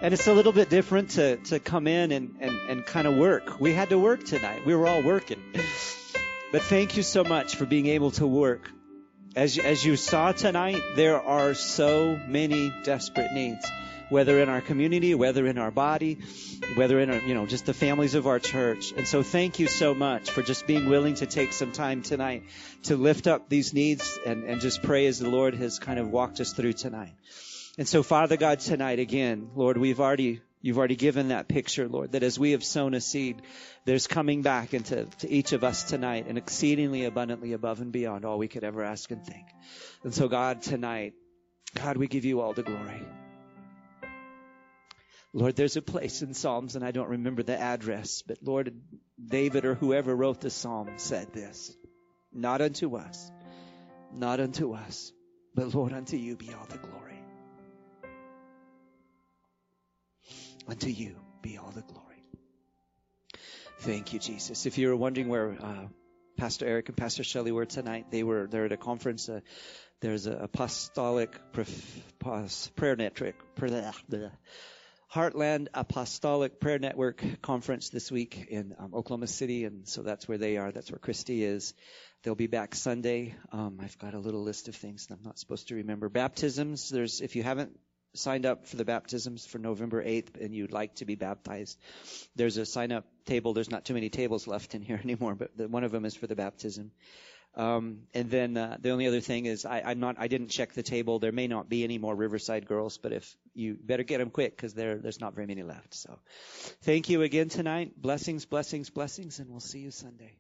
And it's a little bit different to, to come in and, and, and kind of work. We had to work tonight. We were all working. But thank you so much for being able to work. As, as you saw tonight, there are so many desperate needs, whether in our community, whether in our body, whether in our, you know, just the families of our church. And so thank you so much for just being willing to take some time tonight to lift up these needs and, and just pray as the Lord has kind of walked us through tonight. And so, Father God, tonight again, Lord, we've already, you've already given that picture, Lord, that as we have sown a seed, there's coming back into to each of us tonight and exceedingly abundantly above and beyond all we could ever ask and think. And so, God, tonight, God, we give you all the glory. Lord, there's a place in Psalms, and I don't remember the address, but Lord, David or whoever wrote the psalm said this Not unto us, not unto us, but Lord, unto you be all the glory. Unto you be all the glory. Thank you, Jesus. If you were wondering where uh, Pastor Eric and Pastor Shelley were tonight, they were they're at a conference. Uh, there's a apostolic pref- pos- prayer network, prayer, blah, Heartland Apostolic Prayer Network conference this week in um, Oklahoma City, and so that's where they are. That's where Christy is. They'll be back Sunday. Um, I've got a little list of things that I'm not supposed to remember. Baptisms. There's if you haven't signed up for the baptisms for November 8th and you'd like to be baptized, there's a sign up table. There's not too many tables left in here anymore, but the, one of them is for the baptism. Um, and then uh, the only other thing is I, I'm not. I didn't check the table. There may not be any more Riverside girls, but if you better get them quick because there there's not very many left. So, thank you again tonight. Blessings, blessings, blessings, and we'll see you Sunday.